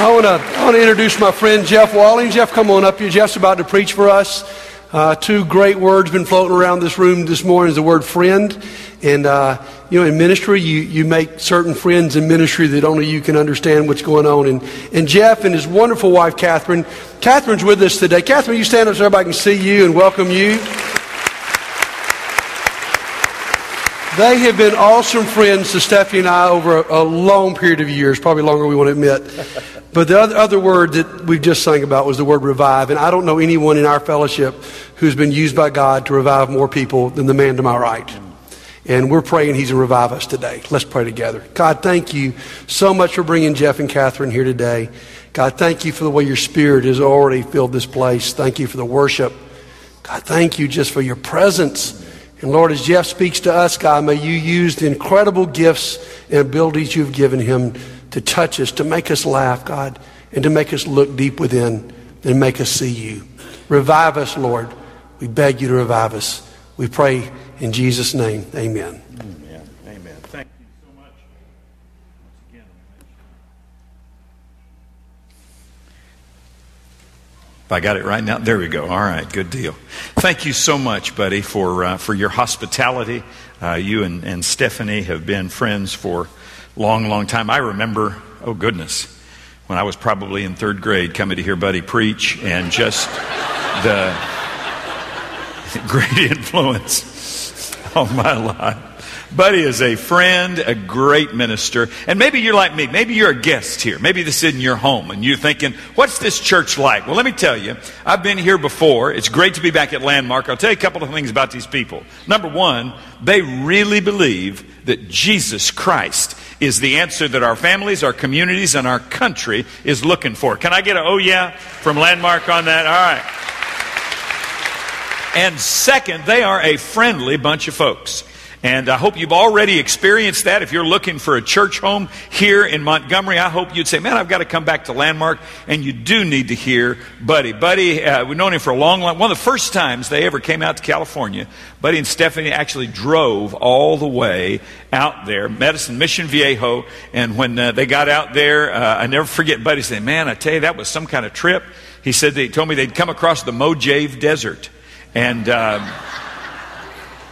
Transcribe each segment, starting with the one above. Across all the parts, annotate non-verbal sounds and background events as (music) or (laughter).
I want to I want to introduce my friend Jeff Walling. Jeff, come on up here. Jeff's about to preach for us. Uh, two great words been floating around this room this morning is the word friend. And, uh, you know, in ministry, you, you make certain friends in ministry that only you can understand what's going on. And, and Jeff and his wonderful wife, Catherine. Catherine's with us today. Catherine, you stand up so everybody can see you and welcome you. They have been awesome friends to Stephanie and I over a, a long period of years, probably longer we want to admit. But the other, word that we've just sang about was the word revive. And I don't know anyone in our fellowship who's been used by God to revive more people than the man to my right. And we're praying he's to revive us today. Let's pray together. God, thank you so much for bringing Jeff and Catherine here today. God, thank you for the way your spirit has already filled this place. Thank you for the worship. God, thank you just for your presence. And Lord, as Jeff speaks to us, God, may you use the incredible gifts and abilities you've given him to touch us, to make us laugh, God, and to make us look deep within and make us see you. Revive us, Lord. We beg you to revive us. We pray in Jesus' name. Amen. Amen. Amen. Thank you so much. Once again, If I got it right now, there we go. All right, good deal. Thank you so much, buddy, for uh, for your hospitality. Uh, you and, and Stephanie have been friends for long, long time. I remember, oh goodness, when I was probably in third grade coming to hear Buddy preach and just the (laughs) great influence (laughs) on my life. Buddy is a friend, a great minister. And maybe you're like me. Maybe you're a guest here. Maybe this isn't your home and you're thinking, what's this church like? Well, let me tell you, I've been here before. It's great to be back at Landmark. I'll tell you a couple of things about these people. Number one, they really believe that Jesus Christ is the answer that our families, our communities, and our country is looking for. Can I get a oh yeah from Landmark on that? All right. And second, they are a friendly bunch of folks. And I hope you've already experienced that. If you're looking for a church home here in Montgomery, I hope you'd say, man, I've got to come back to Landmark. And you do need to hear Buddy. Buddy, uh, we've known him for a long, long, one of the first times they ever came out to California, Buddy and Stephanie actually drove all the way out there, Medicine Mission Viejo. And when uh, they got out there, uh, I never forget Buddy saying, man, I tell you, that was some kind of trip. He said they told me they'd come across the Mojave Desert. And, um,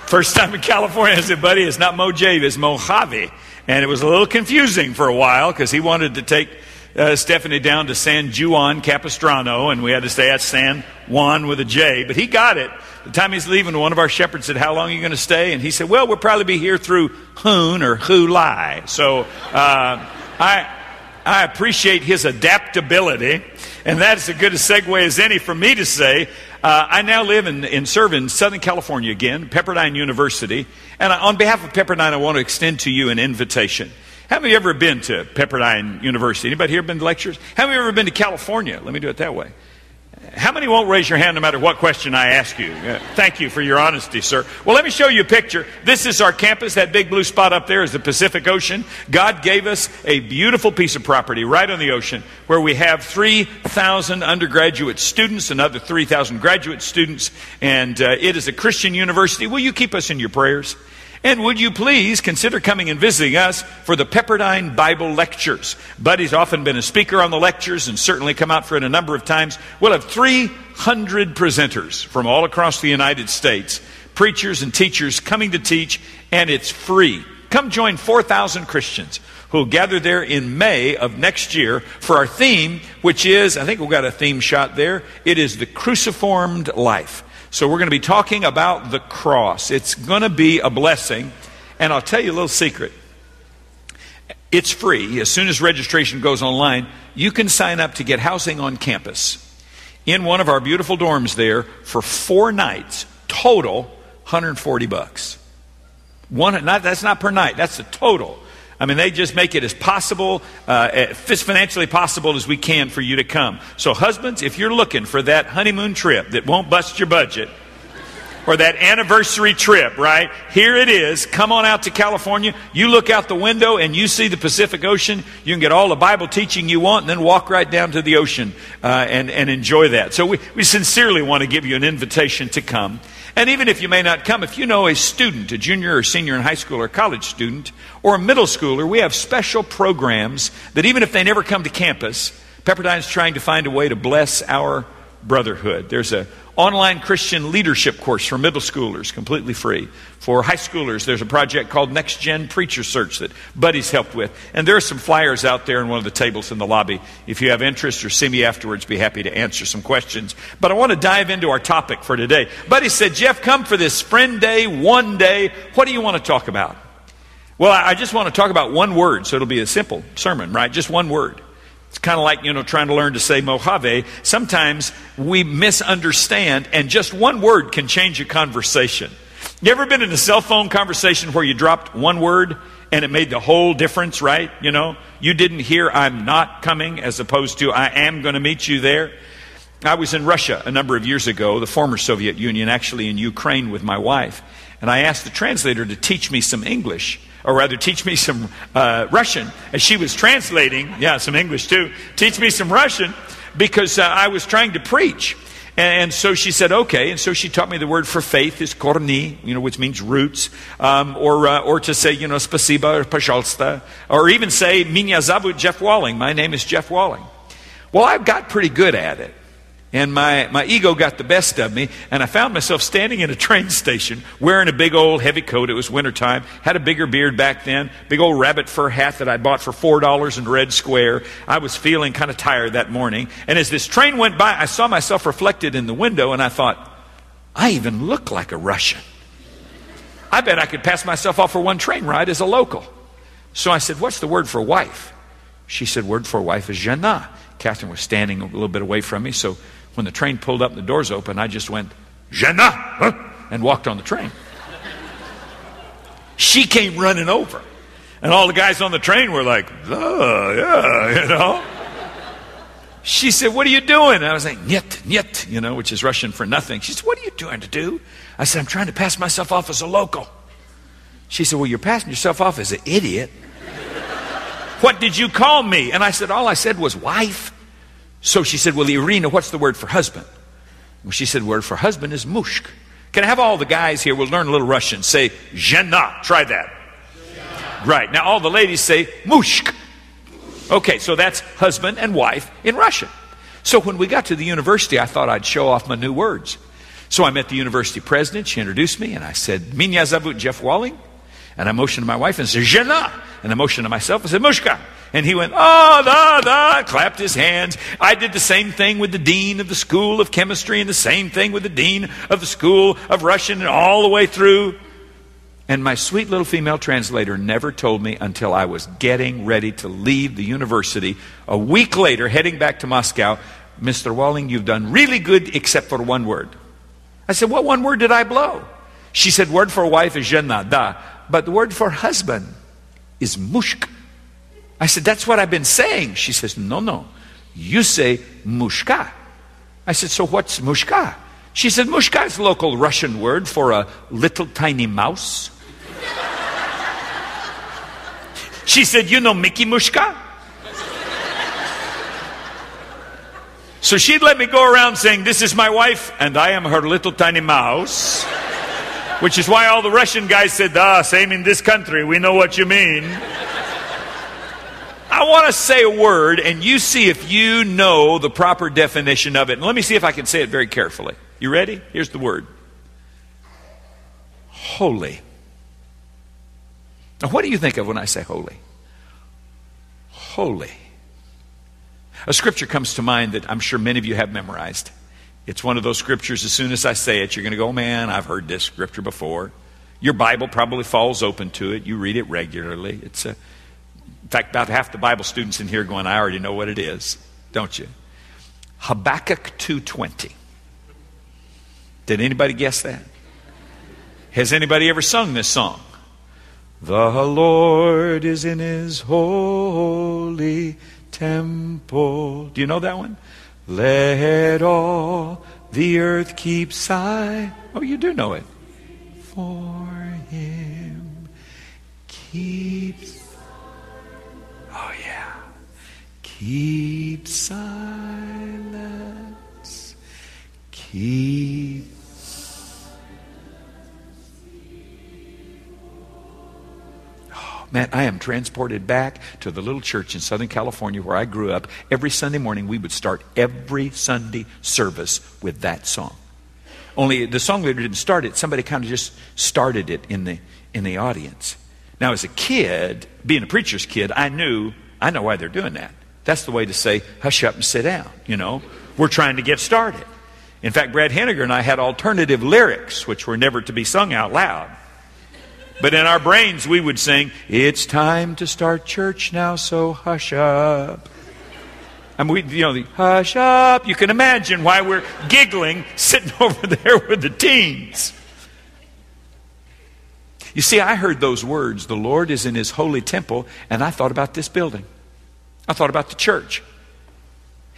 First time in California, I said, buddy, it's not Mojave, it's Mojave. And it was a little confusing for a while because he wanted to take uh, Stephanie down to San Juan Capistrano, and we had to stay at San Juan with a J. But he got it. The time he's leaving, one of our shepherds said, How long are you going to stay? And he said, Well, we'll probably be here through Hoon or Hulai. So uh, I, I appreciate his adaptability. And that's as good a segue as any for me to say uh, I now live and, and serve in Southern California again, Pepperdine University. And on behalf of Pepperdine, I want to extend to you an invitation. Have you ever been to Pepperdine University? Anybody here been to lectures? Have you ever been to California? Let me do it that way. How many won't raise your hand no matter what question I ask you? Uh, thank you for your honesty, sir. Well, let me show you a picture. This is our campus. That big blue spot up there is the Pacific Ocean. God gave us a beautiful piece of property right on the ocean where we have 3,000 undergraduate students, another 3,000 graduate students, and uh, it is a Christian university. Will you keep us in your prayers? And would you please consider coming and visiting us for the Pepperdine Bible Lectures? Buddy's often been a speaker on the lectures and certainly come out for it a number of times. We'll have 300 presenters from all across the United States, preachers and teachers coming to teach, and it's free. Come join 4,000 Christians who will gather there in May of next year for our theme, which is, I think we've got a theme shot there. It is the cruciformed life. So we're going to be talking about the cross. It's going to be a blessing. And I'll tell you a little secret. It's free. As soon as registration goes online, you can sign up to get housing on campus in one of our beautiful dorms there for four nights, total 140 bucks. One, not, that's not per night, that's the total. I mean, they just make it as possible, uh, as financially possible as we can for you to come. So, husbands, if you're looking for that honeymoon trip that won't bust your budget, or that anniversary trip, right? Here it is. Come on out to California. You look out the window and you see the Pacific Ocean. You can get all the Bible teaching you want and then walk right down to the ocean uh, and, and enjoy that. So we, we sincerely want to give you an invitation to come. And even if you may not come, if you know a student, a junior or senior in high school or college student, or a middle schooler, we have special programs that even if they never come to campus, Pepperdine's trying to find a way to bless our brotherhood. There's a online Christian leadership course for middle schoolers, completely free. For high schoolers, there's a project called Next Gen Preacher Search that Buddy's helped with. And there are some flyers out there in one of the tables in the lobby. If you have interest or see me afterwards, be happy to answer some questions. But I want to dive into our topic for today. Buddy said, Jeff, come for this Friend Day, one day. What do you want to talk about? Well, I just want to talk about one word, so it'll be a simple sermon, right? Just one word. It's kind of like, you know, trying to learn to say Mojave. Sometimes we misunderstand, and just one word can change a conversation. You ever been in a cell phone conversation where you dropped one word and it made the whole difference, right? You know, you didn't hear I'm not coming as opposed to I am going to meet you there. I was in Russia a number of years ago, the former Soviet Union, actually in Ukraine with my wife, and I asked the translator to teach me some English or rather, teach me some uh, Russian. And she was translating, yeah, some English too. Teach me some Russian because uh, I was trying to preach. And, and, so she said, okay. And so she taught me the word for faith is korni, you know, which means roots, um, or, uh, or to say, you know, spasiba or pashalsta, or even say, minya zavut Jeff Walling. My name is Jeff Walling. Well, I got pretty good at it. And my, my ego got the best of me, and I found myself standing in a train station wearing a big old heavy coat. It was wintertime. Had a bigger beard back then, big old rabbit fur hat that I bought for $4 in Red Square. I was feeling kind of tired that morning. And as this train went by, I saw myself reflected in the window, and I thought, I even look like a Russian. I bet I could pass myself off for one train ride as a local. So I said, What's the word for wife? She said, Word for wife is jana. Catherine was standing a little bit away from me, so when the train pulled up and the doors open, I just went, Jenna, huh? and walked on the train. she came running over. And all the guys on the train were like, yeah, you know. She said, What are you doing? And I was like, Nyet, nyet, you know, which is Russian for nothing. She said, What are you doing to do? I said, I'm trying to pass myself off as a local. She said, Well, you're passing yourself off as an idiot. (laughs) what did you call me? And I said, All I said was wife. So she said, Well, Irina, what's the word for husband? Well, she said, Word for husband is mushk. Can I have all the guys here? We'll learn a little Russian. Say jena. Try that. Right. Now all the ladies say mushk. Okay, so that's husband and wife in Russian. So when we got to the university, I thought I'd show off my new words. So I met the university president. She introduced me, and I said, Minya Zavut Jeff Walling. And I motioned to my wife and said, Jena. And I motioned to myself and said, Mushka. And he went, ah, da, da, clapped his hands. I did the same thing with the dean of the School of Chemistry and the same thing with the dean of the School of Russian and all the way through. And my sweet little female translator never told me until I was getting ready to leave the university. A week later, heading back to Moscow, Mr. Walling, you've done really good except for one word. I said, What one word did I blow? She said, Word for wife is jena, da. But the word for husband is mushk. I said, That's what I've been saying. She says, No, no. You say mushka. I said, So what's mushka? She said, Mushka is local Russian word for a little tiny mouse. (laughs) she said, You know Mickey Mushka? So she'd let me go around saying, This is my wife, and I am her little tiny mouse. Which is why all the Russian guys said, Ah, same in this country. We know what you mean. I want to say a word, and you see if you know the proper definition of it. And let me see if I can say it very carefully. You ready? Here's the word holy. Now, what do you think of when I say holy? Holy. A scripture comes to mind that I'm sure many of you have memorized. It's one of those scriptures, as soon as I say it, you're going to go, man, I've heard this scripture before. Your Bible probably falls open to it. You read it regularly. It's a in fact, about half the Bible students in here going, I already know what it is, don't you? Habakkuk 2:20. Did anybody guess that? Has anybody ever sung this song? The Lord is in his holy temple. Do you know that one? Let all the earth keep silent. Oh, you do know it. For him keeps Oh, yeah. Keep silence. Keep. Man, I am transported back to the little church in Southern California where I grew up. Every Sunday morning, we would start every Sunday service with that song. Only the song leader didn't start it, somebody kind of just started it in the, in the audience. Now, as a kid, being a preacher's kid, I knew, I know why they're doing that. That's the way to say, hush up and sit down, you know. We're trying to get started. In fact, Brad Henniger and I had alternative lyrics, which were never to be sung out loud. But in our brains, we would sing, It's time to start church now, so hush up. And we, you know, the hush up. You can imagine why we're giggling sitting (laughs) over there with the teens. You see, I heard those words, the Lord is in his holy temple, and I thought about this building. I thought about the church.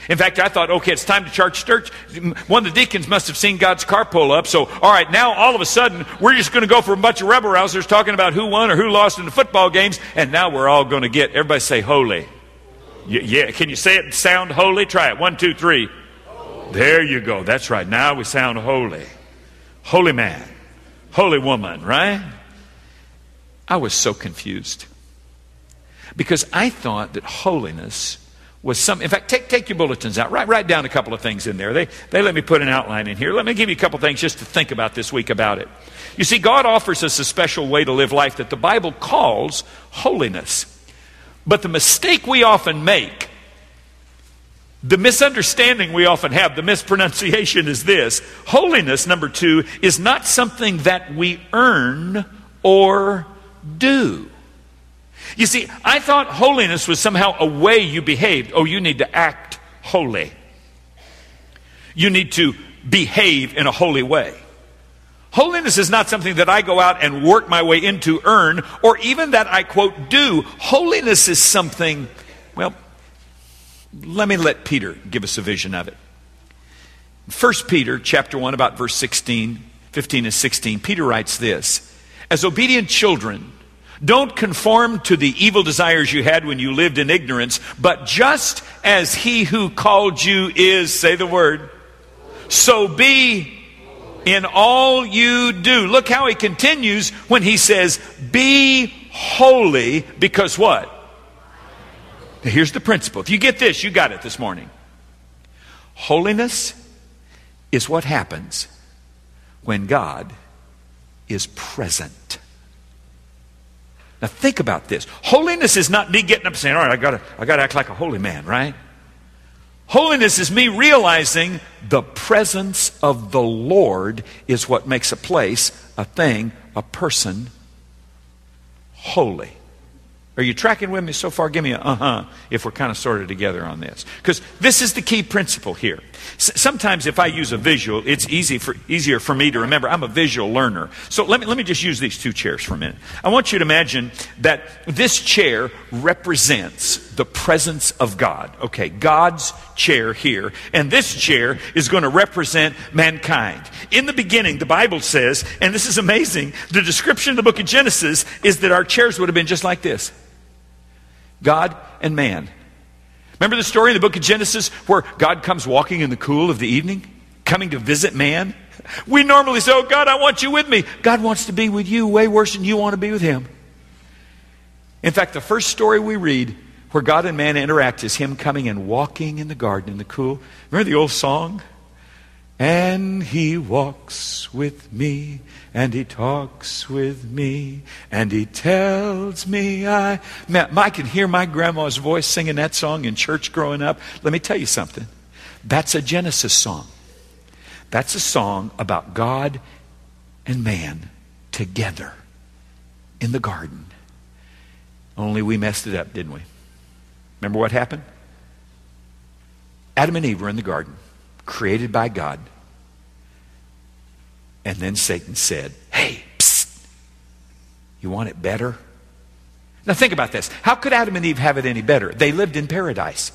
In fact, I thought, okay, it's time to charge church. One of the deacons must have seen God's car pull up. So, all right, now all of a sudden, we're just going to go for a bunch of rebel rousers talking about who won or who lost in the football games. And now we're all going to get, everybody say holy. Yeah, can you say it sound holy? Try it. One, two, three. There you go. That's right. Now we sound holy. Holy man. Holy woman, right? I was so confused. Because I thought that holiness was some in fact take, take your bulletins out. Write, write down a couple of things in there. They, they let me put an outline in here. Let me give you a couple of things just to think about this week about it. You see god offers us a special way to live life that the bible calls holiness. But the mistake we often make the misunderstanding we often have the mispronunciation is this. Holiness number two is not something that we earn or do you see, I thought holiness was somehow a way you behaved. Oh, you need to act holy. You need to behave in a holy way. Holiness is not something that I go out and work my way into, earn, or even that I, quote, do. Holiness is something, well, let me let Peter give us a vision of it. 1 Peter chapter 1, about verse 16, 15 and 16, Peter writes this As obedient children, don't conform to the evil desires you had when you lived in ignorance, but just as he who called you is, say the word, so be in all you do. Look how he continues when he says, Be holy, because what? Here's the principle. If you get this, you got it this morning. Holiness is what happens when God is present. Now think about this. Holiness is not me getting up and saying, all right, I gotta, I gotta act like a holy man, right? Holiness is me realizing the presence of the Lord is what makes a place, a thing, a person holy. Are you tracking with me so far? Give me a uh huh if we're kind of sorted together on this. Because this is the key principle here. S- sometimes if I use a visual, it's easy for, easier for me to remember. I'm a visual learner. So let me, let me just use these two chairs for a minute. I want you to imagine that this chair represents the presence of God. Okay, God's chair here. And this chair is going to represent mankind. In the beginning, the Bible says, and this is amazing, the description of the book of Genesis is that our chairs would have been just like this. God and man. Remember the story in the book of Genesis where God comes walking in the cool of the evening, coming to visit man? We normally say, Oh, God, I want you with me. God wants to be with you way worse than you want to be with him. In fact, the first story we read where God and man interact is him coming and walking in the garden in the cool. Remember the old song? And he walks with me, and he talks with me, and he tells me I. I can hear my grandma's voice singing that song in church growing up. Let me tell you something. That's a Genesis song. That's a song about God and man together in the garden. Only we messed it up, didn't we? Remember what happened? Adam and Eve were in the garden created by God. And then Satan said, Hey, psst, you want it better? Now think about this. How could Adam and Eve have it any better? They lived in paradise.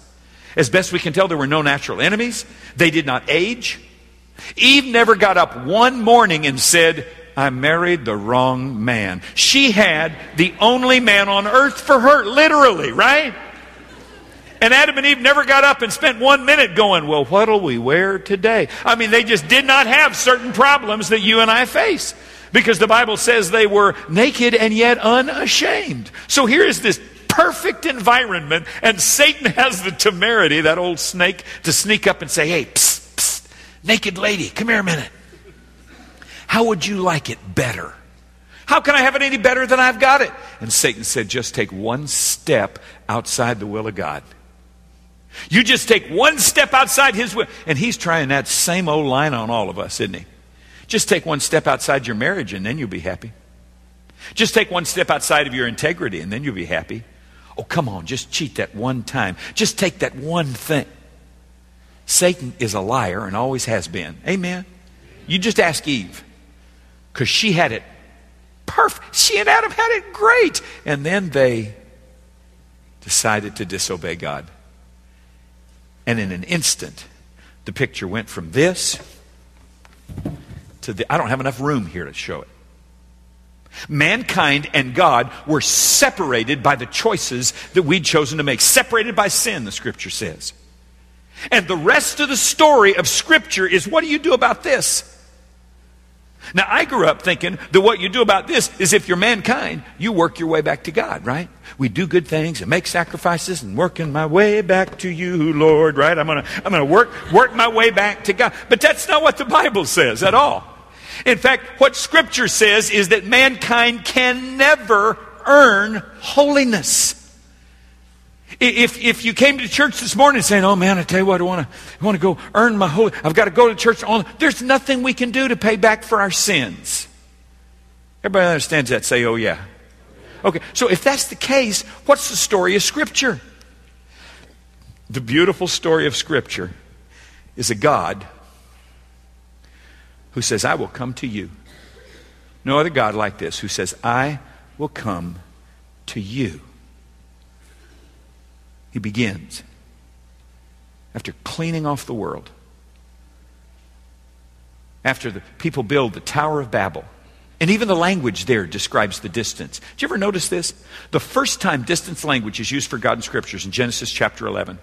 As best we can tell, there were no natural enemies. They did not age. Eve never got up one morning and said, I married the wrong man. She had the only man on earth for her, literally, right? And Adam and Eve never got up and spent one minute going, Well, what'll we wear today? I mean, they just did not have certain problems that you and I face because the Bible says they were naked and yet unashamed. So here is this perfect environment, and Satan has the temerity, that old snake, to sneak up and say, Hey, psst, psst, naked lady, come here a minute. How would you like it better? How can I have it any better than I've got it? And Satan said, Just take one step outside the will of God. You just take one step outside his will. And he's trying that same old line on all of us, isn't he? Just take one step outside your marriage and then you'll be happy. Just take one step outside of your integrity and then you'll be happy. Oh, come on, just cheat that one time. Just take that one thing. Satan is a liar and always has been. Amen. You just ask Eve because she had it perfect. She and Adam had it great. And then they decided to disobey God. And in an instant, the picture went from this to the. I don't have enough room here to show it. Mankind and God were separated by the choices that we'd chosen to make, separated by sin, the scripture says. And the rest of the story of scripture is what do you do about this? Now, I grew up thinking that what you do about this is if you're mankind, you work your way back to God, right? We do good things and make sacrifices and working my way back to you, Lord, right? I'm gonna, I'm gonna work, work my way back to God. But that's not what the Bible says at all. In fact, what Scripture says is that mankind can never earn holiness. If, if you came to church this morning saying, oh man, I tell you what, I want to I want to go earn my holy, I've got to go to church. On, there's nothing we can do to pay back for our sins. Everybody understands that? Say, oh yeah. Okay, so if that's the case, what's the story of Scripture? The beautiful story of Scripture is a God who says, I will come to you. No other God like this who says, I will come to you. He begins after cleaning off the world, after the people build the Tower of Babel. And even the language there describes the distance. Did you ever notice this? The first time distance language is used for God in scriptures in Genesis chapter 11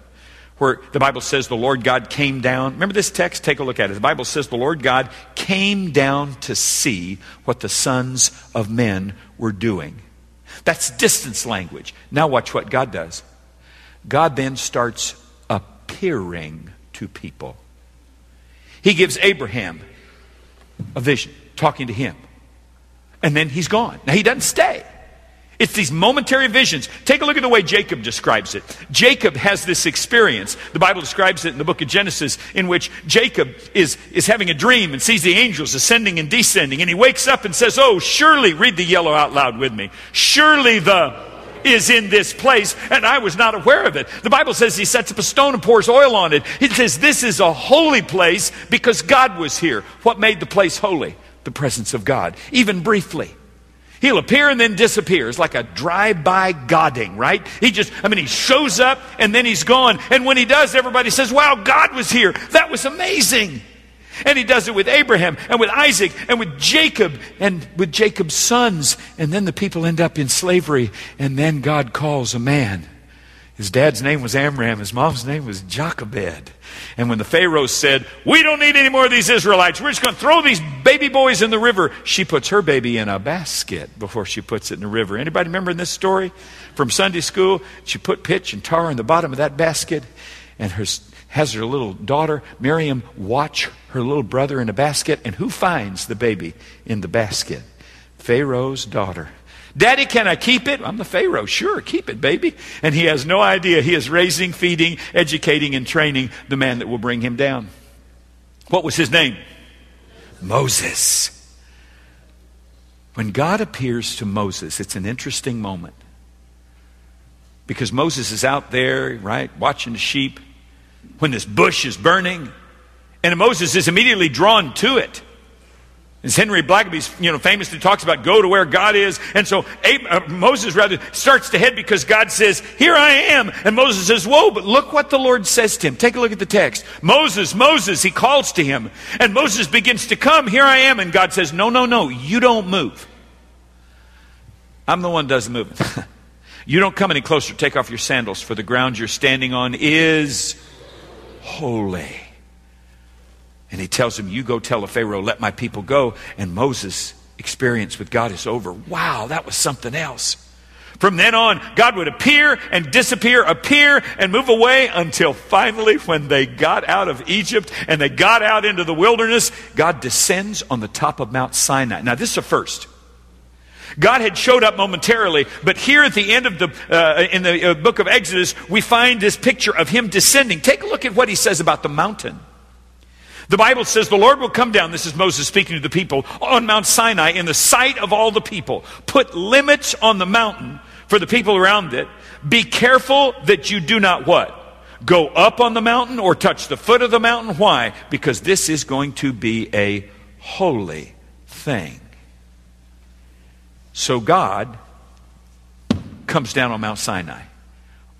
where the Bible says the Lord God came down. Remember this text? Take a look at it. The Bible says the Lord God came down to see what the sons of men were doing. That's distance language. Now, watch what God does. God then starts appearing to people. He gives Abraham a vision, talking to him. And then he's gone. Now, he doesn't stay. It's these momentary visions. Take a look at the way Jacob describes it. Jacob has this experience. The Bible describes it in the book of Genesis, in which Jacob is, is having a dream and sees the angels ascending and descending. And he wakes up and says, Oh, surely, read the yellow out loud with me. Surely the is in this place, and I was not aware of it. The Bible says he sets up a stone and pours oil on it. He says this is a holy place because God was here. What made the place holy? The presence of God, even briefly. He'll appear and then disappears like a drive-by godding, right? He just, I mean, he shows up and then he's gone. And when he does, everybody says, wow, God was here. That was amazing. And he does it with Abraham and with Isaac and with Jacob and with Jacob's sons. And then the people end up in slavery. And then God calls a man his dad's name was Amram. His mom's name was Jochebed. And when the Pharaoh said, We don't need any more of these Israelites, we're just going to throw these baby boys in the river, she puts her baby in a basket before she puts it in the river. Anybody remember this story from Sunday school? She put pitch and tar in the bottom of that basket and her, has her little daughter, Miriam, watch her little brother in a basket. And who finds the baby in the basket? Pharaoh's daughter. Daddy, can I keep it? I'm the Pharaoh. Sure, keep it, baby. And he has no idea he is raising, feeding, educating, and training the man that will bring him down. What was his name? Moses. When God appears to Moses, it's an interesting moment. Because Moses is out there, right, watching the sheep when this bush is burning. And Moses is immediately drawn to it. As Henry Blackaby, you know, famously talks about go to where God is. And so uh, Moses rather starts to head because God says, here I am. And Moses says, whoa, but look what the Lord says to him. Take a look at the text. Moses, Moses, he calls to him. And Moses begins to come, here I am. And God says, no, no, no, you don't move. I'm the one does the moving. (laughs) You don't come any closer. Take off your sandals, for the ground you're standing on is holy. And he tells him, You go tell Pharaoh, let my people go. And Moses' experience with God is over. Wow, that was something else. From then on, God would appear and disappear, appear and move away until finally, when they got out of Egypt and they got out into the wilderness, God descends on the top of Mount Sinai. Now, this is a first. God had showed up momentarily, but here at the end of the, uh, in the uh, book of Exodus, we find this picture of him descending. Take a look at what he says about the mountain. The Bible says the Lord will come down, this is Moses speaking to the people, on Mount Sinai in the sight of all the people. Put limits on the mountain for the people around it. Be careful that you do not what? Go up on the mountain or touch the foot of the mountain. Why? Because this is going to be a holy thing. So God comes down on Mount Sinai.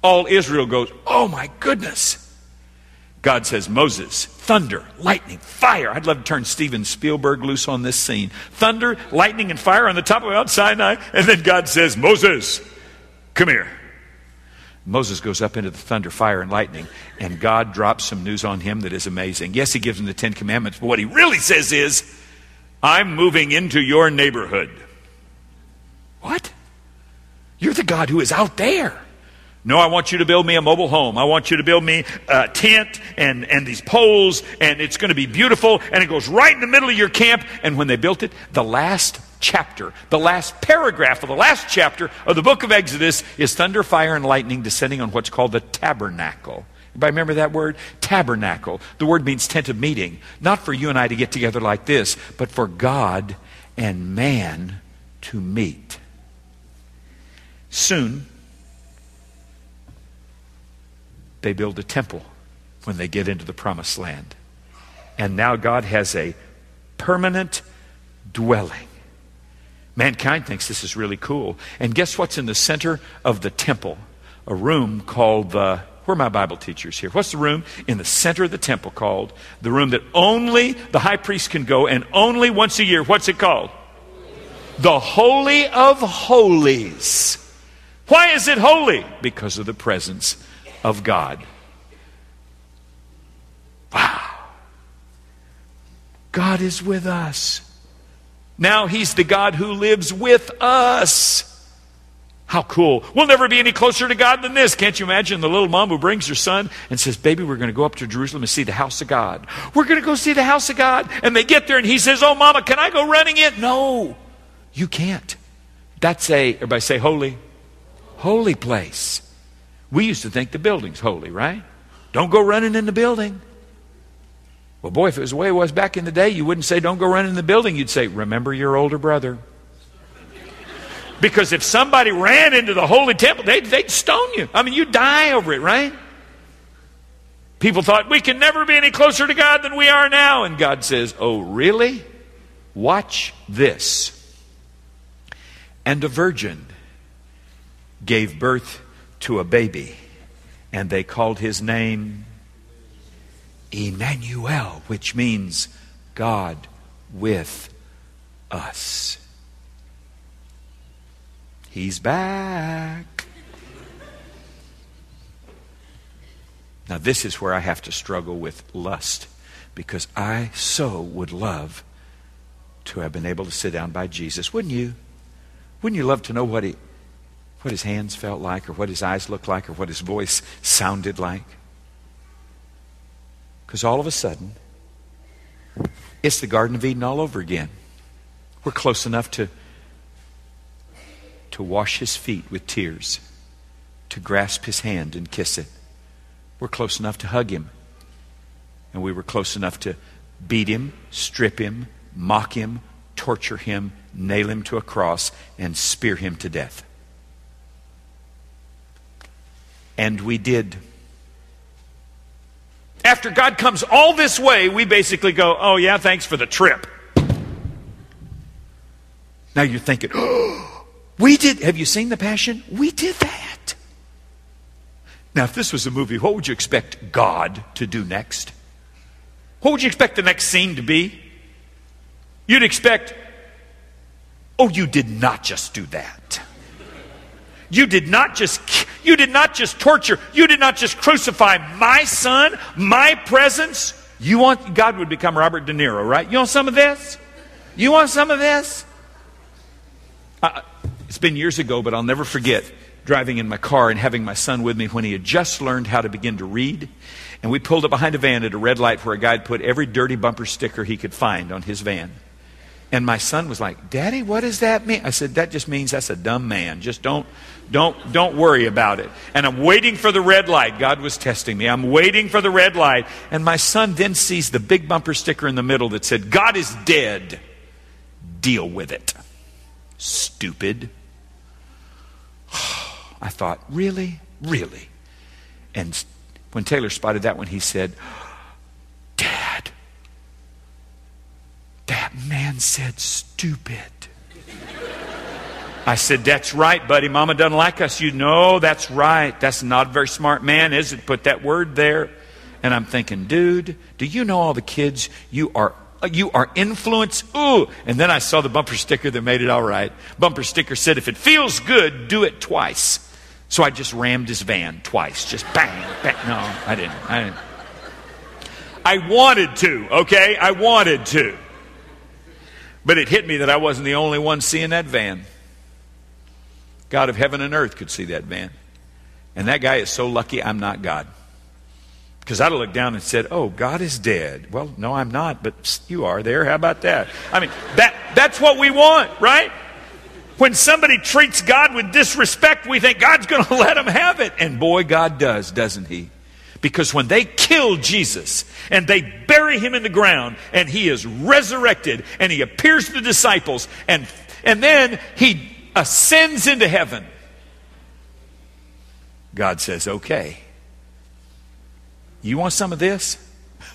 All Israel goes, Oh my goodness. God says, Moses, thunder, lightning, fire. I'd love to turn Steven Spielberg loose on this scene. Thunder, lightning, and fire on the top of Mount Sinai. And then God says, Moses, come here. Moses goes up into the thunder, fire, and lightning, and God drops some news on him that is amazing. Yes, he gives him the Ten Commandments, but what he really says is, I'm moving into your neighborhood. You're the God who is out there. No, I want you to build me a mobile home. I want you to build me a tent and, and these poles, and it's going to be beautiful, and it goes right in the middle of your camp. And when they built it, the last chapter, the last paragraph of the last chapter of the book of Exodus is thunder, fire, and lightning descending on what's called the tabernacle. Everybody remember that word? Tabernacle. The word means tent of meeting. Not for you and I to get together like this, but for God and man to meet. Soon, they build a temple when they get into the promised land. And now God has a permanent dwelling. Mankind thinks this is really cool. And guess what's in the center of the temple? A room called the. Where are my Bible teachers here? What's the room in the center of the temple called? The room that only the high priest can go and only once a year. What's it called? The Holy of Holies. Why is it holy? Because of the presence of God. Wow. God is with us. Now He's the God who lives with us. How cool. We'll never be any closer to God than this. Can't you imagine the little mom who brings her son and says, Baby, we're going to go up to Jerusalem and see the house of God. We're going to go see the house of God. And they get there and he says, Oh, mama, can I go running in? No, you can't. That's a, everybody say holy, holy place. We used to think the building's holy, right? Don't go running in the building. Well, boy, if it was the way it was back in the day, you wouldn't say, don't go running in the building. You'd say, remember your older brother. Because if somebody ran into the holy temple, they'd, they'd stone you. I mean, you'd die over it, right? People thought, we can never be any closer to God than we are now. And God says, oh, really? Watch this. And a virgin gave birth to a baby, and they called his name Emmanuel, which means God with us. He's back. Now, this is where I have to struggle with lust because I so would love to have been able to sit down by Jesus. Wouldn't you? Wouldn't you love to know what he, what his hands felt like, or what his eyes looked like, or what his voice sounded like. Because all of a sudden, it's the Garden of Eden all over again. We're close enough to, to wash his feet with tears, to grasp his hand and kiss it. We're close enough to hug him. And we were close enough to beat him, strip him, mock him, torture him, nail him to a cross, and spear him to death. And we did. After God comes all this way, we basically go, oh, yeah, thanks for the trip. Now you're thinking, oh, (gasps) we did. Have you seen The Passion? We did that. Now, if this was a movie, what would you expect God to do next? What would you expect the next scene to be? You'd expect, oh, you did not just do that. You did not just you did not just torture, you did not just crucify my son, my presence. You want God would become Robert De Niro, right? You want some of this? You want some of this? Uh, it's been years ago, but I'll never forget driving in my car and having my son with me when he had just learned how to begin to read. And we pulled up behind a van at a red light where a guy had put every dirty bumper sticker he could find on his van. And my son was like, Daddy, what does that mean? I said, That just means that's a dumb man. Just don't, don't, don't worry about it. And I'm waiting for the red light. God was testing me. I'm waiting for the red light. And my son then sees the big bumper sticker in the middle that said, God is dead. Deal with it. Stupid. (sighs) I thought, Really? Really? And when Taylor spotted that one, he said, Dad, man said stupid. I said, That's right, buddy. Mama doesn't like us. You know, that's right. That's not a very smart man, is it? Put that word there. And I'm thinking, dude, do you know all the kids you are you are influence. Ooh. And then I saw the bumper sticker that made it all right. Bumper sticker said, if it feels good, do it twice. So I just rammed his van twice. Just bang, bang. No, I didn't. I didn't. I wanted to, okay? I wanted to. But it hit me that I wasn't the only one seeing that van. God of heaven and earth could see that van. And that guy is so lucky I'm not God. Because I'd have looked down and said, Oh, God is dead. Well, no, I'm not, but you are there. How about that? I mean, that, that's what we want, right? When somebody treats God with disrespect, we think God's going (laughs) to let them have it. And boy, God does, doesn't He? Because when they kill Jesus and they bury him in the ground and he is resurrected and he appears to the disciples and, and then he ascends into heaven, God says, okay, you want some of this?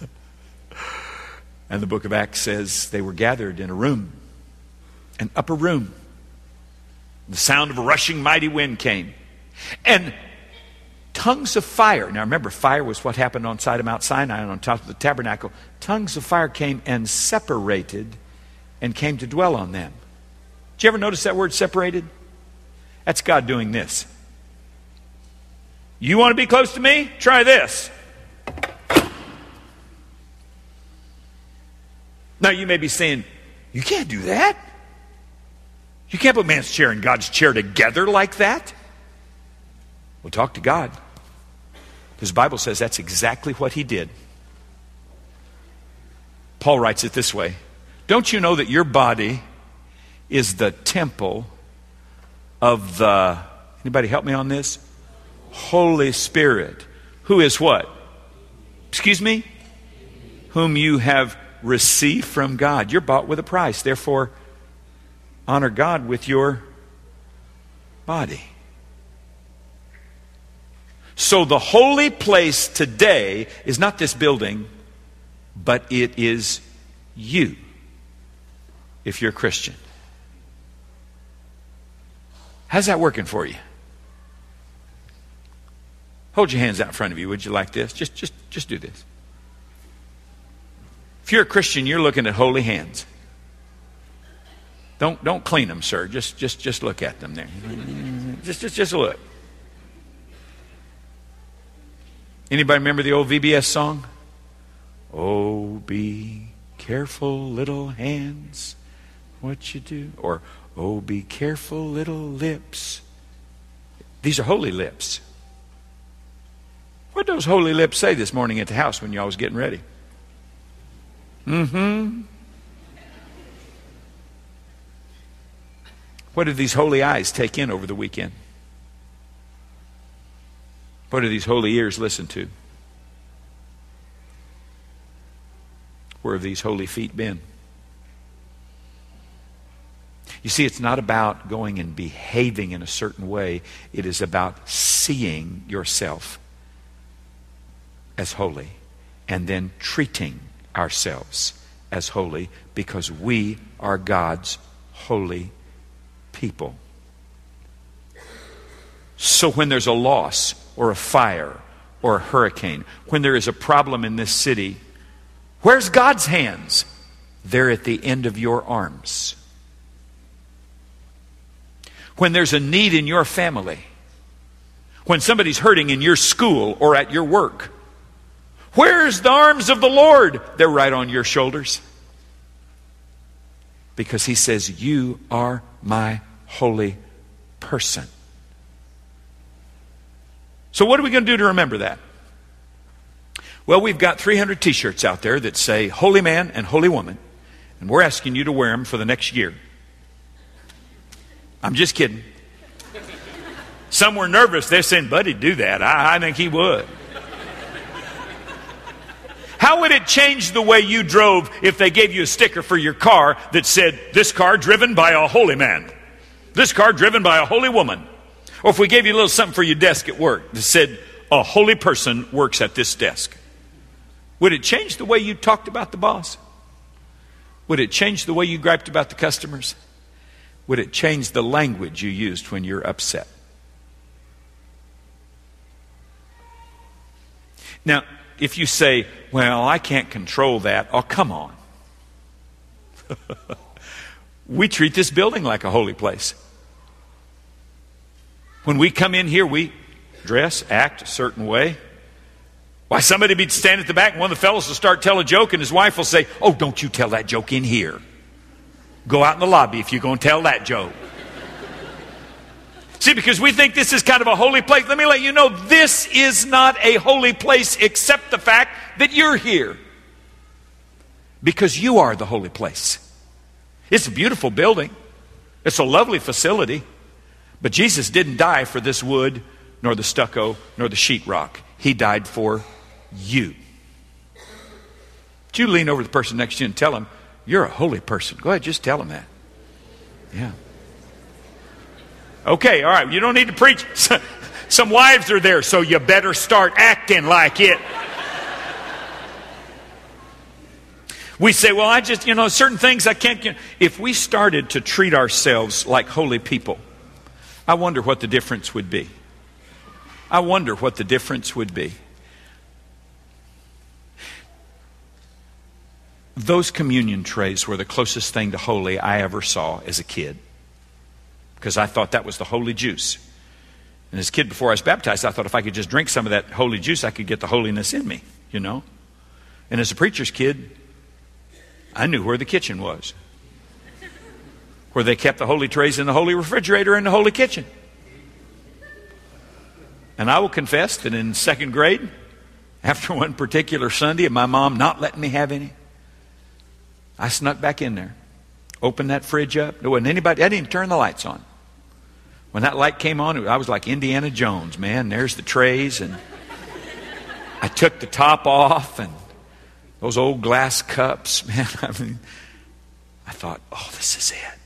(laughs) and the book of Acts says they were gathered in a room, an upper room. The sound of a rushing mighty wind came. And tongues of fire. Now remember, fire was what happened on side of Mount Sinai and on top of the tabernacle. Tongues of fire came and separated and came to dwell on them. Did you ever notice that word separated? That's God doing this. You want to be close to me? Try this. Now you may be saying, You can't do that. You can't put man's chair and God's chair together like that. Well, talk to God. Because the Bible says that's exactly what he did. Paul writes it this way Don't you know that your body is the temple of the, anybody help me on this? Holy Spirit. Who is what? Excuse me? Whom you have received from God. You're bought with a price. Therefore, honor God with your body. So the holy place today is not this building, but it is you, if you're a Christian. How's that working for you? Hold your hands out in front of you, would you like this? Just, just, just do this. If you're a Christian, you're looking at holy hands. Don't, don't clean them, sir. Just, just, just look at them there. Just, just, just look. Anybody remember the old VBS song? Oh, be careful, little hands, what you do. Or, oh, be careful, little lips. These are holy lips. What did those holy lips say this morning at the house when y'all was getting ready? Mm-hmm. What did these holy eyes take in over the weekend? What do these holy ears listen to? Where have these holy feet been? You see, it's not about going and behaving in a certain way, it is about seeing yourself as holy and then treating ourselves as holy because we are God's holy people. So when there's a loss, or a fire or a hurricane, when there is a problem in this city, where's God's hands? They're at the end of your arms. when there's a need in your family, when somebody's hurting in your school or at your work. Where's the arms of the Lord? They're right on your shoulders. Because he says, You are my holy person. So, what are we going to do to remember that? Well, we've got 300 t shirts out there that say holy man and holy woman, and we're asking you to wear them for the next year. I'm just kidding. Some were nervous. They're saying, Buddy, do that. I, I think he would. How would it change the way you drove if they gave you a sticker for your car that said, This car driven by a holy man? This car driven by a holy woman? Or if we gave you a little something for your desk at work that said, A holy person works at this desk? Would it change the way you talked about the boss? Would it change the way you griped about the customers? Would it change the language you used when you're upset? Now, if you say, well, I can't control that, oh, come on. (laughs) we treat this building like a holy place. When we come in here, we dress, act a certain way. Why, somebody be stand at the back, and one of the fellows will start tell a joke, and his wife will say, Oh, don't you tell that joke in here. Go out in the lobby if you're going to tell that joke. See, because we think this is kind of a holy place. Let me let you know this is not a holy place except the fact that you're here. Because you are the holy place. It's a beautiful building, it's a lovely facility. But Jesus didn't die for this wood, nor the stucco, nor the sheetrock. He died for you. Would you lean over the person next to you and tell them, You're a holy person? Go ahead, just tell them that. Yeah. Okay, all right, you don't need to preach. (laughs) Some wives are there, so you better start acting like it. We say, well, I just, you know, certain things I can't. If we started to treat ourselves like holy people, I wonder what the difference would be. I wonder what the difference would be. Those communion trays were the closest thing to holy I ever saw as a kid because I thought that was the holy juice. And as a kid, before I was baptized, I thought if I could just drink some of that holy juice, I could get the holiness in me, you know? And as a preacher's kid, I knew where the kitchen was, where they kept the holy trays in the holy refrigerator in the holy kitchen. And I will confess that in second grade, (laughs) after one particular Sunday and my mom not letting me have any, I snuck back in there, opened that fridge up. There wasn't anybody, I didn't turn the lights on. When that light came on, I was like Indiana Jones, man. There's the trays, and (laughs) I took the top off, and those old glass cups, (laughs) man. I mean, I thought, oh, this is it.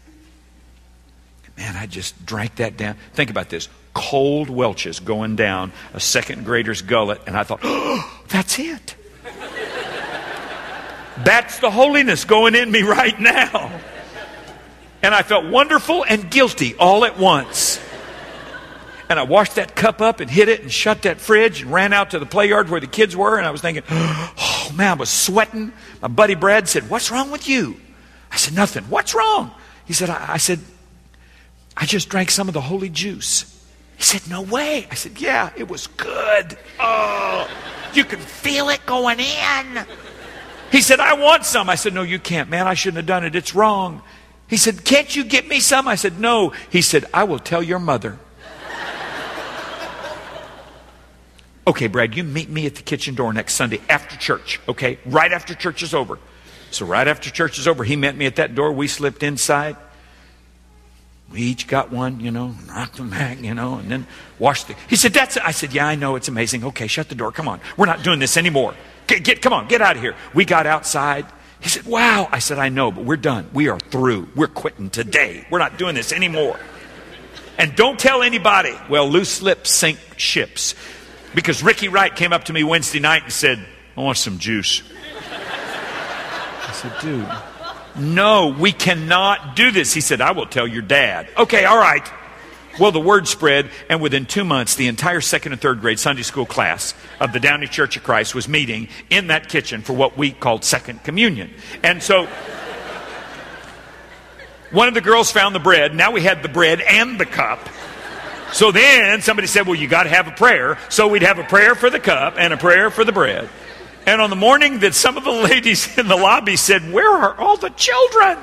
Man, I just drank that down. Think about this cold Welch's going down a second grader's gullet, and I thought, oh, (gasps) that's it. That's the holiness going in me right now. And I felt wonderful and guilty all at once. And I washed that cup up and hid it and shut that fridge and ran out to the play yard where the kids were. And I was thinking, (gasps) oh man, I was sweating. My buddy Brad said, What's wrong with you? I said, Nothing. What's wrong? He said, I, I said, I just drank some of the holy juice. He said, No way. I said, Yeah, it was good. Oh, you can feel it going in. He said, I want some. I said, No, you can't, man. I shouldn't have done it. It's wrong. He said, Can't you get me some? I said, No. He said, I will tell your mother. okay, Brad, you meet me at the kitchen door next Sunday after church, okay? Right after church is over. So, right after church is over, he met me at that door. We slipped inside. We each got one, you know, knocked them back, you know, and then washed the. He said, That's it. I said, Yeah, I know. It's amazing. Okay, shut the door. Come on. We're not doing this anymore. Get, get, come on, get out of here. We got outside. He said, Wow. I said, I know, but we're done. We are through. We're quitting today. We're not doing this anymore. And don't tell anybody. Well, loose lips sink ships. Because Ricky Wright came up to me Wednesday night and said, I want some juice. I said, Dude, no, we cannot do this. He said, I will tell your dad. Okay, all right. Well, the word spread, and within two months, the entire second and third grade Sunday school class of the Downey Church of Christ was meeting in that kitchen for what we called second communion. And so, One of the girls found the bread. Now we had the bread and the cup. So then somebody said, Well, you got to have a prayer. So we'd have a prayer for the cup and a prayer for the bread. And on the morning that some of the (laughs) ladies in the lobby said, Where are all the children?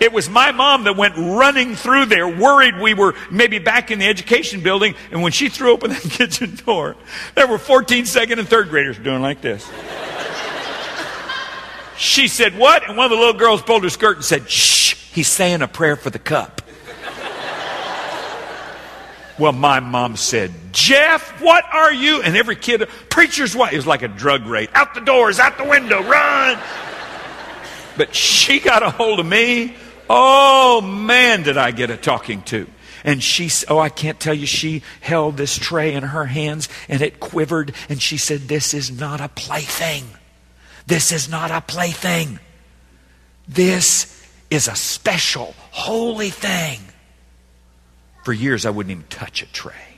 It was my mom that went running through there, worried we were maybe back in the education building. And when she threw open (laughs) that kitchen door, there were 14 second and third graders doing like this. She said, What? And one of the little girls pulled her skirt and said, Shh, he's saying a prayer for the cup. Well, my mom said, Jeff, what are you? And every kid, preacher's wife, it was like a drug raid. Out the doors, out the window, run. But she got a hold of me. Oh, man, did I get a talking to. And she, oh, I can't tell you, she held this tray in her hands and it quivered. And she said, This is not a plaything. This is not a plaything. This is a special, holy thing. For years, I wouldn't even touch a tray.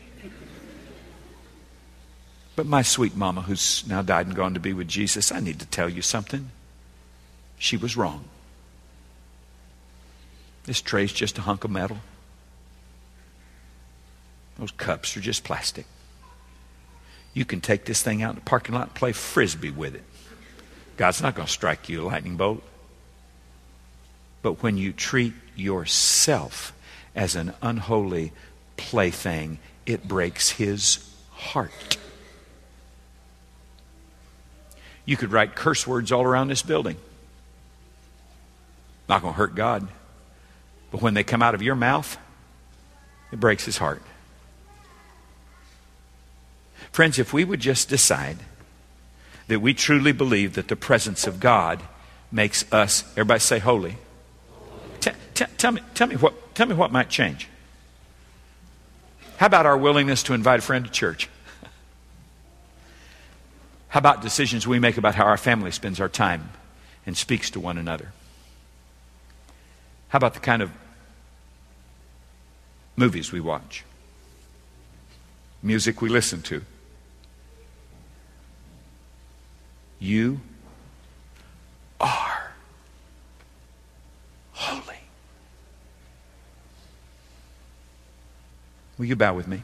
But my sweet mama, who's now died and gone to be with Jesus, I need to tell you something. She was wrong. This tray's just a hunk of metal. Those cups are just plastic. You can take this thing out in the parking lot and play frisbee with it. God's not going to strike you a lightning bolt. But when you treat yourself as an unholy plaything, it breaks his heart. You could write curse words all around this building. Not going to hurt God. But when they come out of your mouth, it breaks his heart. Friends, if we would just decide that we truly believe that the presence of God makes us, everybody say holy. Tell, me, tell, me what, tell me what might change. How about our willingness to invite a friend to church? How about decisions we make about how our family spends our time and speaks to one another? How about the kind of movies we watch? Music we listen to? You are holy. Will you bow with me?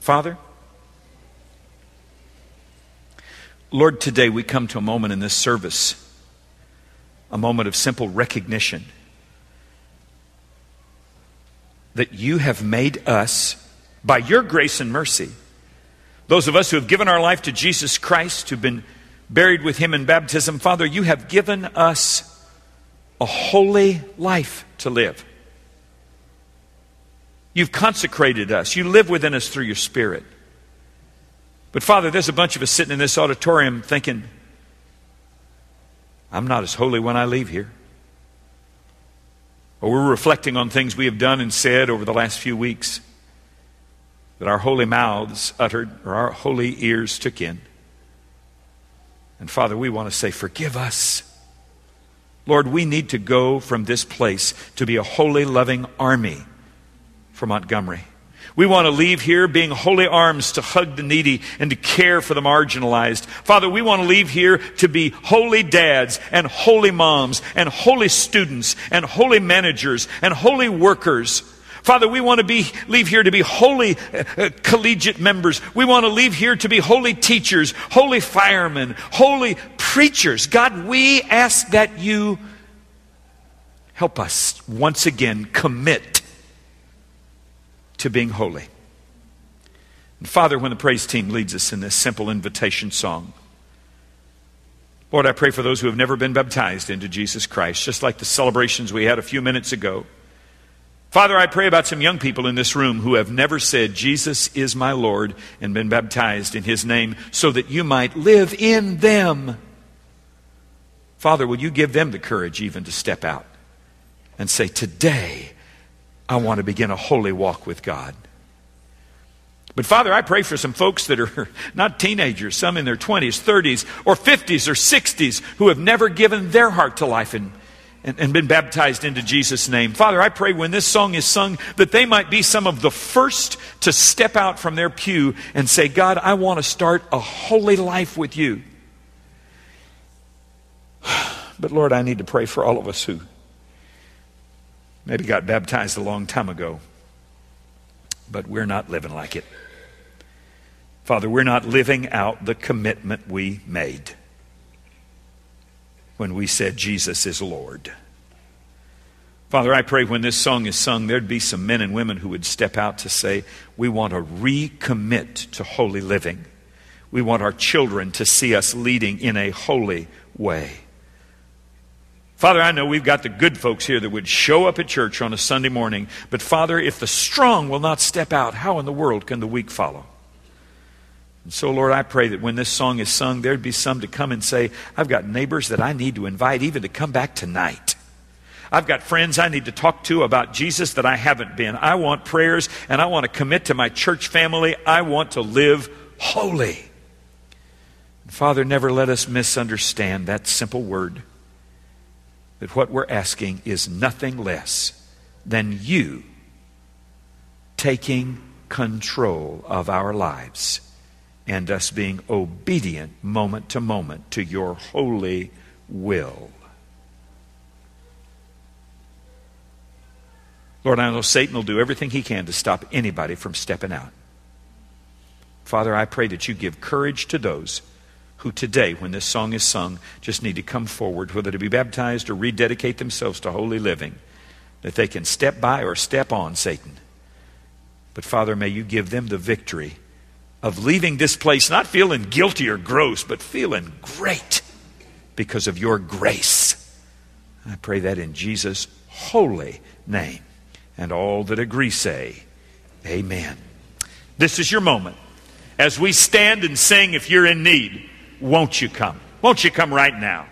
Father, Lord, today we come to a moment in this service, a moment of simple recognition that you have made us, by your grace and mercy, those of us who have given our life to Jesus Christ, who've been buried with him in baptism. Father, you have given us a holy life to live. You've consecrated us. You live within us through your Spirit. But Father, there's a bunch of us sitting in this auditorium thinking, I'm not as holy when I leave here. Or we're reflecting on things we have done and said over the last few weeks that our holy mouths uttered or our holy ears took in. And Father, we want to say, forgive us. Lord, we need to go from this place to be a holy, loving army for Montgomery. We want to leave here being holy arms to hug the needy and to care for the marginalized. Father, we want to leave here to be holy dads and holy moms and holy students and holy managers and holy workers Father, we want to be, leave here to be holy uh, uh, collegiate members. We want to leave here to be holy teachers, holy firemen, holy preachers. God, we ask that you help us once again commit to being holy. And Father, when the praise team leads us in this simple invitation song, Lord, I pray for those who have never been baptized into Jesus Christ, just like the celebrations we had a few minutes ago. Father, I pray about some young people in this room who have never said, Jesus is my Lord, and been baptized in his name so that you might live in them. Father, will you give them the courage even to step out and say, Today, I want to begin a holy walk with God. But Father, I pray for some folks that are (laughs) not teenagers, some in their 20s, 30s, or 50s or 60s who have never given their heart to life in and, and been baptized into Jesus' name. Father, I pray when this song is sung that they might be some of the first to step out from their pew and say, God, I want to start a holy life with you. (sighs) But Lord, I need to pray for all of us who maybe got baptized a long time ago, but we're not living like it. Father, we're not living out the commitment we made when we said Jesus is Lord. Father, I pray when this song is sung, there'd be some men and women who would step out to say, We want to recommit to holy living. We want our children to see us leading in a holy way. Father, I know we've got the good folks here that would show up at church on a Sunday morning, but Father, if the strong will not step out, how in the world can the weak follow? And so, Lord, I pray that when this song is sung, there'd be some to come and say, I've got neighbors that I need to invite even to come back tonight. I've got friends I need to talk to about Jesus that I haven't been. I want prayers and I want to commit to my church family. I want to live holy. Father, never let us misunderstand that simple word that what we're asking is nothing less than you taking control of our lives and us being obedient moment to moment to your holy will. Lord, I know Satan will do everything he can to stop anybody from stepping out. Father, I pray that you give courage to those who today, when this song is sung, just need to come forward, whether to be baptized or rededicate themselves to holy living, that they can step by or step on Satan. But Father, may you give them the victory of leaving this place not feeling guilty or gross, but feeling great because of your grace. I pray that in Jesus' holy name. And all that agree say, Amen. This is your moment. As we stand and sing, if you're in need, won't you come? Won't you come right now?